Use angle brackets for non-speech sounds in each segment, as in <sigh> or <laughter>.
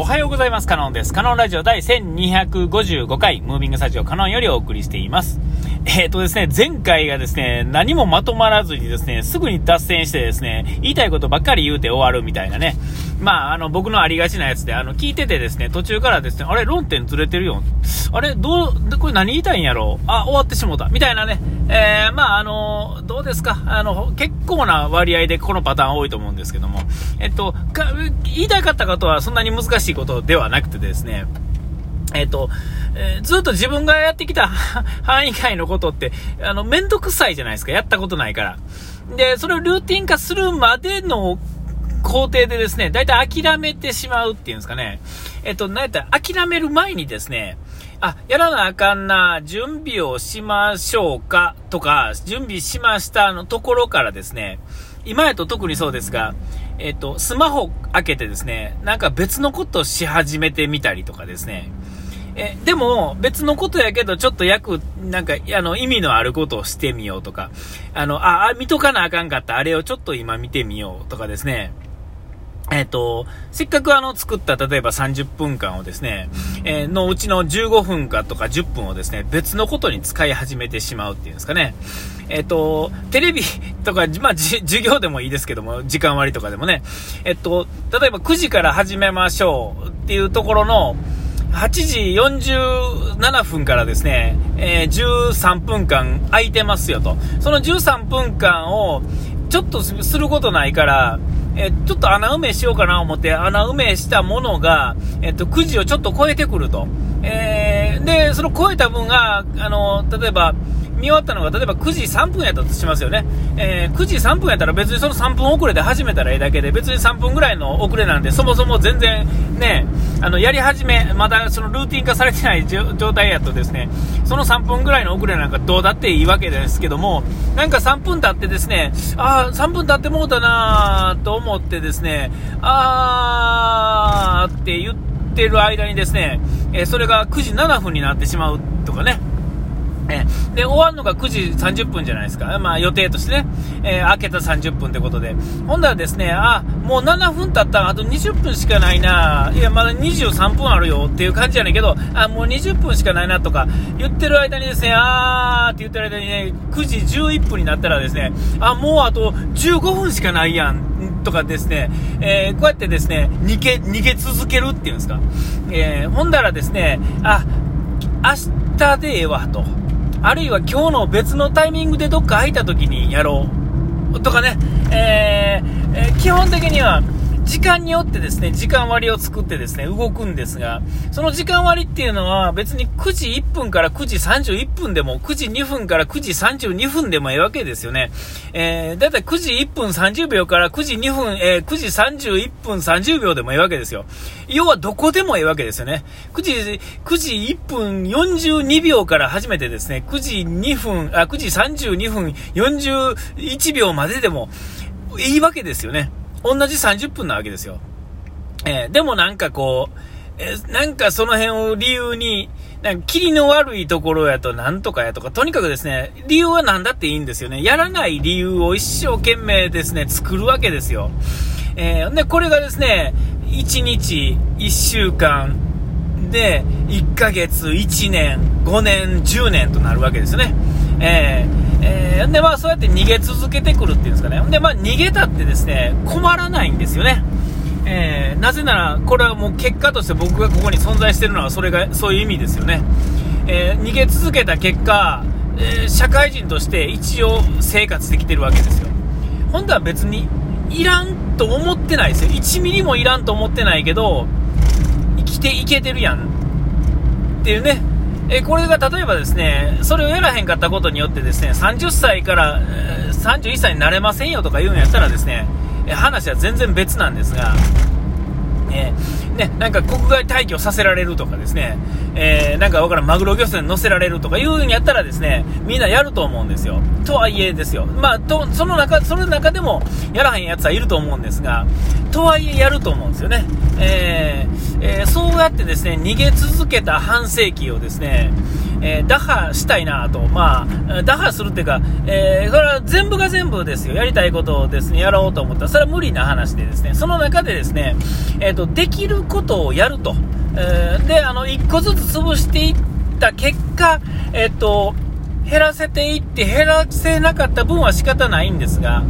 おはようございます。カノンです。カノンラジオ第1255回、ムービングスタジオカノンよりお送りしています。えっ、ー、とですね、前回がですね、何もまとまらずにですね、すぐに脱線してですね、言いたいことばっかり言うて終わるみたいなね、まあ、あの、僕のありがちなやつで、あの、聞いててですね、途中からですね、あれ、論点ずれてるよ。あれ、どう、これ何言いたいんやろ？あ、終わってしもうた。みたいなね、えー、まあ、あの、どうですか？あの、結構な割合でこのパターン多いと思うんですけども、えっと、か言いたかったことはそんなに難しいことではなくてですね、えっ、と、えー、ずっと自分がやってきた <laughs> 範囲外のことって、あの、めんどくさいじゃないですか。やったことないから。で、それをルーティン化するまでの工程でですね、だいたい諦めてしまうっていうんですかね。えっ、と、なんやったら諦める前にですね、あ、やらなあかんな、準備をしましょうかとか、準備しましたのところからですね、今やと特にそうですが、えっ、と、スマホ開けてですね、なんか別のことをし始めてみたりとかですね、え、でも、別のことやけど、ちょっと役、なんか、あの、意味のあることをしてみようとか、あの、あ、見とかなあかんかった、あれをちょっと今見てみようとかですね、えっ、と、せっかくあの作った例えば30分間をですね、えー、のうちの15分かとか10分をですね、別のことに使い始めてしまうっていうんですかね。えっ、と、テレビ <laughs> とか、まあ、授業でもいいですけども、時間割とかでもね、えっと、例えば9時から始めましょうっていうところの、8時47分からですね、えー、13分間空いてますよと。その13分間を、ちょっとすることないから、えちょっと穴埋めしようかな思って、穴埋めしたものが、えっと、9時をちょっと超えてくると。えー、で、その超えた分が、あの、例えば、見終わったのが例えば9時3分やったとしますよね、えー、9時3分やったら別にその3分遅れで始めたらええだけで別に3分ぐらいの遅れなんでそもそも全然ねあのやり始めまだそのルーティン化されてない <laughs> 状態やとですねその3分ぐらいの遅れなんかどうだっていいわけですけどもなんか3分経ってですねああ3分経ってもうたなと思ってですねあーって言ってる間にですね、えー、それが9時7分になってしまうとかね。えで、終わるのが9時30分じゃないですか。まあ予定としてね、えー、開けた30分ってことで。ほんだらですね、あ、もう7分経ったあと20分しかないな、いや、まだ23分あるよっていう感じやねんけど、あ、もう20分しかないなとか言ってる間にですね、あーって言ってる間にね、9時11分になったらですね、あ、もうあと15分しかないやん。とかですね、えー、こうやってですね、逃げ、逃げ続けるっていうんですか。えー、ほんだらですね、あ、明日でええわ、と。あるいは今日の別のタイミングでどっか空いた時にやろうとかね、えー、基本的には時間によってですね、時間割を作ってですね、動くんですが、その時間割っていうのは別に9時1分から9時31分でも、9時2分から9時32分でもいいわけですよね。えー、だいたい9時1分30秒から9時2分、えー、9時31分30秒でもいいわけですよ。要はどこでもいいわけですよね。9時、9時1分42秒から始めてですね、9時2分、あ、9時32分41秒まででもいいわけですよね。同じ30分なわけですよ。えー、でもなんかこう、えー、なんかその辺を理由に、なんか、霧の悪いところやとなんとかやとか、とにかくですね、理由は何だっていいんですよね。やらない理由を一生懸命ですね、作るわけですよ。えー、で、これがですね、1日、1週間、で、1ヶ月、1年、5年、10年となるわけですよね。えー、えー、で、まあ、そうやって逃げ続けてくるっていうんですかね。で、まあ、逃げたってですね、困らないんですよね。えー、なぜなら、これはもう結果として僕がここに存在してるのは、それが、そういう意味ですよね。えー、逃げ続けた結果、え、社会人として一応生活できてるわけですよ。本当は別に、いらんと思ってないですよ。1ミリもいらんと思ってないけど、生きていけてるやん。っていうね。えこれが例えばですね、それをやらへんかったことによってですね、30歳から、31歳になれませんよとか言うんやったらですね、え話は全然別なんですが、ね、なんか国外退去させられるとかですね、えー、なんかわからん、マグロ漁船乗せられるとかいうんやったらですね、みんなやると思うんですよ。とはいえですよ。まあ、と、その中、その中でもやらへんやつはいると思うんですが、とはいえやると思うんですよね。えー、えー、そうそうやってですね、逃げ続けた半世紀をですね、えー、打破したいなと、まあ、打破するっていうか、えー、それは全部が全部ですよ、やりたいことをですね、やろうと思った。ら、それは無理な話でですね、その中でですね、えっ、ー、と、できることをやると、えー、で、あの、一個ずつ潰していった結果、えっ、と、減らせていって減らせなかった分は仕方ないんですが、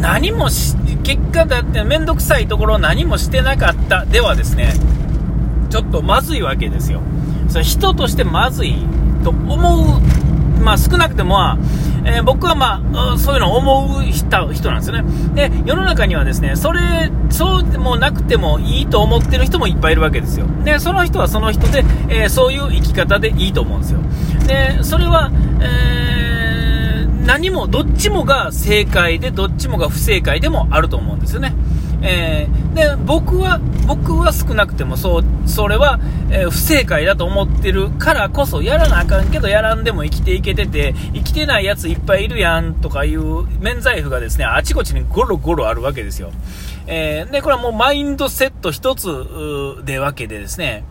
何もし、結果だって面倒くさいところ何もしてなかった。ではですね、ちょっとまずいわけですよ。それ人としてまずいと思う、まあ、少なくても、えー、僕は、まあ、そういうのを思う人人なんですよね。で、世の中にはですね、それ、そうでもなくてもいいと思ってる人もいっぱいいるわけですよ。で、その人はその人で、えー、そういう生き方でいいと思うんですよ。で、それは、えー、何も、どっちもが正解で、どっちもが不正解でもあると思うんですよね。えー、で僕は僕は少なくてもそうそれは、えー、不正解だと思ってるからこそやらなあかんけどやらんでも生きていけてて生きてないやついっぱいいるやんとかいう免罪符がですねあちこちにゴロゴロあるわけですよ、えー、でこれはもうマインドセット一つでわけでですね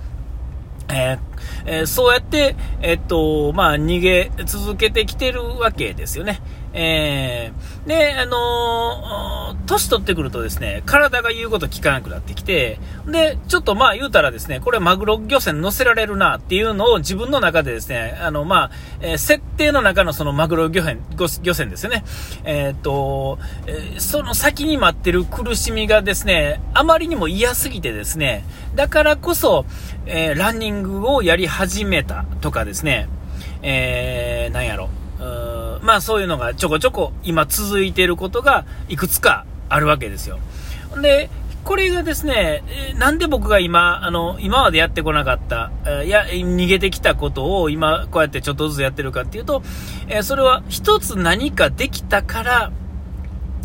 えーえー、そうやって、えっと、まあ、逃げ続けてきてるわけですよね。えー、で、あのー、年取ってくるとですね、体が言うこと聞かなくなってきて、で、ちょっとまあ言うたらですね、これマグロ漁船乗せられるなっていうのを自分の中でですね、あの、まあ、えー、設定の中のそのマグロ漁船、漁船ですよね。えっと、えその先に待ってる苦しみがですね、あまりにも嫌すぎてですね、だからこそ、えランニングをやり始めたとかですね、えー、なんやろ。う、まあそういうのがちょこちょこ今続いていることがいくつかあるわけですよ。で、これがですね、なんで僕が今、あの、今までやってこなかった、いや、逃げてきたことを今こうやってちょっとずつやってるかっていうと、えそれは一つ何かできたから、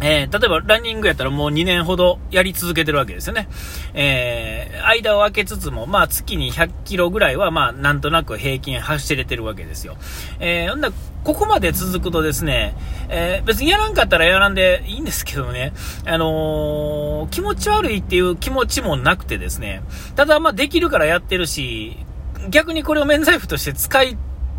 えー、例えばランニングやったらもう2年ほどやり続けてるわけですよね。えー、間を空けつつも、まあ月に100キロぐらいは、まあなんとなく平均走れてるわけですよ。えー、ここまで続くとですね、えー、別にやらんかったらやらんでいいんですけどね、あのー、気持ち悪いっていう気持ちもなくてですね、ただまあできるからやってるし、逆にこれを免罪符として使い、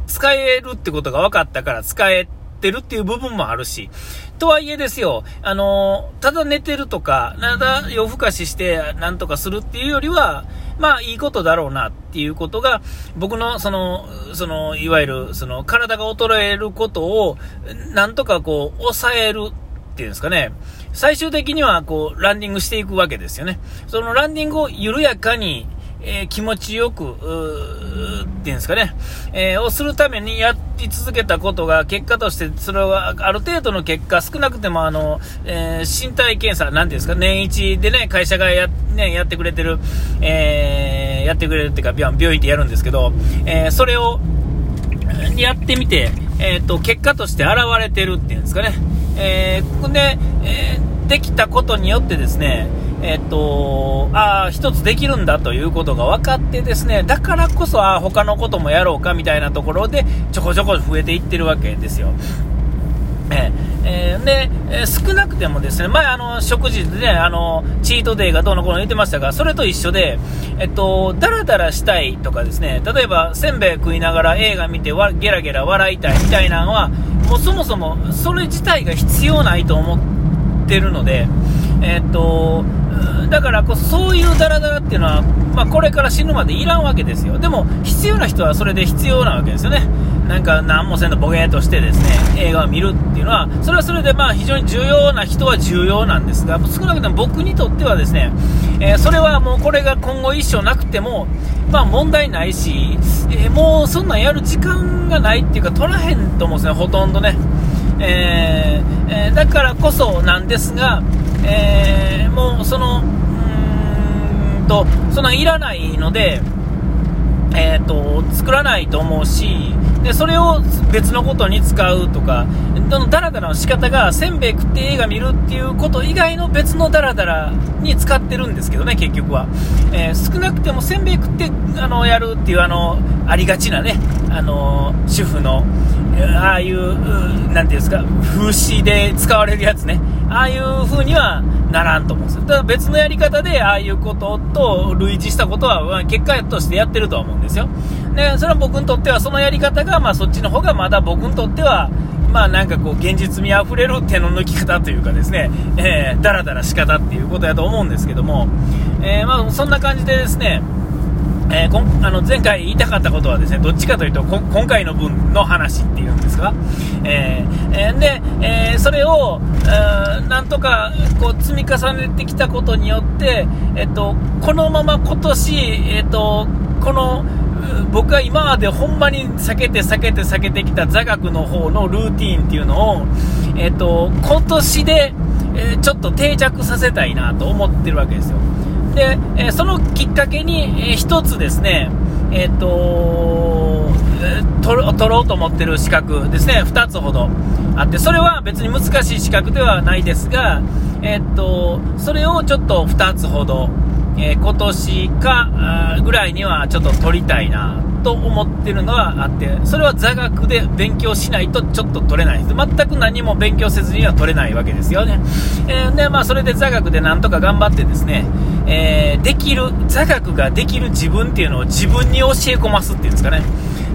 使えるってことが分かったから使えてるっていう部分もあるし、とはいえですよ、あのただ寝てるとか、ただ夜更かししてなんとかするっていうよりは、まあいいことだろうなっていうことが、僕のその、その、いわゆる、その、体が衰えることを、なんとかこう、抑えるっていうんですかね、最終的にはこう、ランディングしていくわけですよね。そのランディングを緩やかに、えー、気持ちよく、っていうんですかね、えー、をするためにやり続けたことが結果として、それはある程度の結果、少なくてもあの、えー、身体検査、なんていうんですか、年一でね、会社がや,、ね、やってくれてる、え、やってくれるっていうか、病院でやるんですけど、え、それをやってみて、えっ、と、結果として現れてるっていうんですかね。えー、で、え、できたことによってですね、えっと、ああ、一つできるんだということが分かってですね、だからこそ、ああ他のこともやろうかみたいなところで、ちょこちょこ増えていってるわけですよ。ええー、で、えー、少なくてもですね、前あの、食事でね、あの、チートデイがどうのこうの言ってましたが、それと一緒で、えっと、ダラダラしたいとかですね、例えば、せんべい食いながら映画見てわゲラゲラ笑いたいみたいなのは、もうそもそもそれ自体が必要ないと思ってるので、えっと、だからこそそういうダラダラっていうのは、まあ、これから死ぬまでいらんわけですよ。でも、必要な人はそれで必要なわけですよね。なんか何もせんとボケーとしてですね、映画を見るっていうのは、それはそれでまあ非常に重要な人は重要なんですが、少なくとも僕にとってはですね、えー、それはもうこれが今後一生なくても、まあ問題ないし、えー、もうそんなんやる時間がないっていうか取らへんと思うんですね、ほとんどね。えー、えだからこそなんですが、えもうその、うーんと、そんないらないので、えーと、作らないと思うしでそれを別のことに使うとかのダラダラの仕方がせんべい食って映画見るっていうこと以外の別のダラダラに使ってるんですけどね結局は、えー、少なくてもせんべい食ってあのやるっていうあのありがちなねあの主婦の、ああいう、なんていうんですか、風刺で使われるやつね。ああいう風にはならんと思うんですよ。だ別のやり方でああいうことと類似したことは結果としてやってるとは思うんですよ。で、それは僕にとってはそのやり方が、まあそっちの方がまだ僕にとっては、まあなんかこう現実味あふれる手の抜き方というかですね、えー、だらだら仕方っていうことやと思うんですけども、えー、まあそんな感じでですね、えー、こんあの前回言いたかったことはですねどっちかというと今回の分の話っていうんですか、えー、で、えー、それを、えなんとかこう積み重ねてきたことによって、えっと、このまま今年、えっと、この僕が今までほんまに避けて避けて避けてきた座学の方のルーティンっていうのを、えっと、今年で、えちょっと定着させたいなと思ってるわけですよ。で、えそのきっかけに、え1つですね、えっ、と取ろうと思ってる資格ですね、2つほどあって、それは別に難しい資格ではないですが、えっ、と、それをちょっと2つほど、えー、今年かぐらいにはちょっと取りたいな。と思ってるのはあって、それは座学で勉強しないとちょっと取れないです。全く何も勉強せずには取れないわけですよね。えー、で、まあ、それで座学でなんとか頑張ってですね、えー、できる、座学ができる自分っていうのを自分に教え込ますっていうんですかね。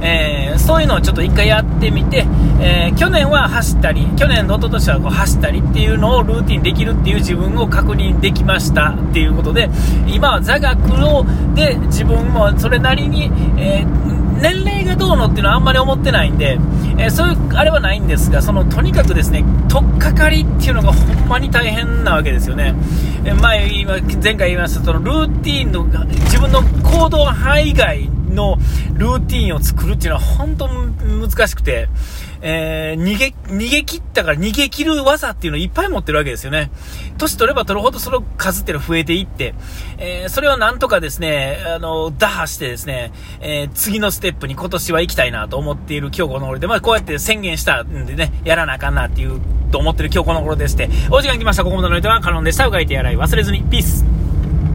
えー、そういうのをちょっと一回やってみて、えー、去年は走ったり、去年の一昨年はこう走ったりっていうのをルーティンできるっていう自分を確認できましたっていうことで、今は座学をで自分もそれなりに、えー年齢がどうのっていうのはあんまり思ってないんで、えー、そういうあれはないんですが、そのとにかくですね、取っかかりっていうのがほんまに大変なわけですよね。えー、前、前回言いました、そのルーティンの、自分の行動範囲外のルーティンを作るっていうのは本当難しくて、えー、逃げ、逃げ切ったから逃げ切る技っていうのをいっぱい持ってるわけですよね。年取れば取るほどその数っていうのは増えていって、えー、それをなんとかですね、あの、打破してですね、えー、次のステップに今年は行きたいなと思っている今日この頃で、まあこうやって宣言したんでね、やらなあかんなっていう、と思ってる今日この頃でして、お時間来ました。ここまでの人はカノンでした。うがいてやらい忘れずに。ピース。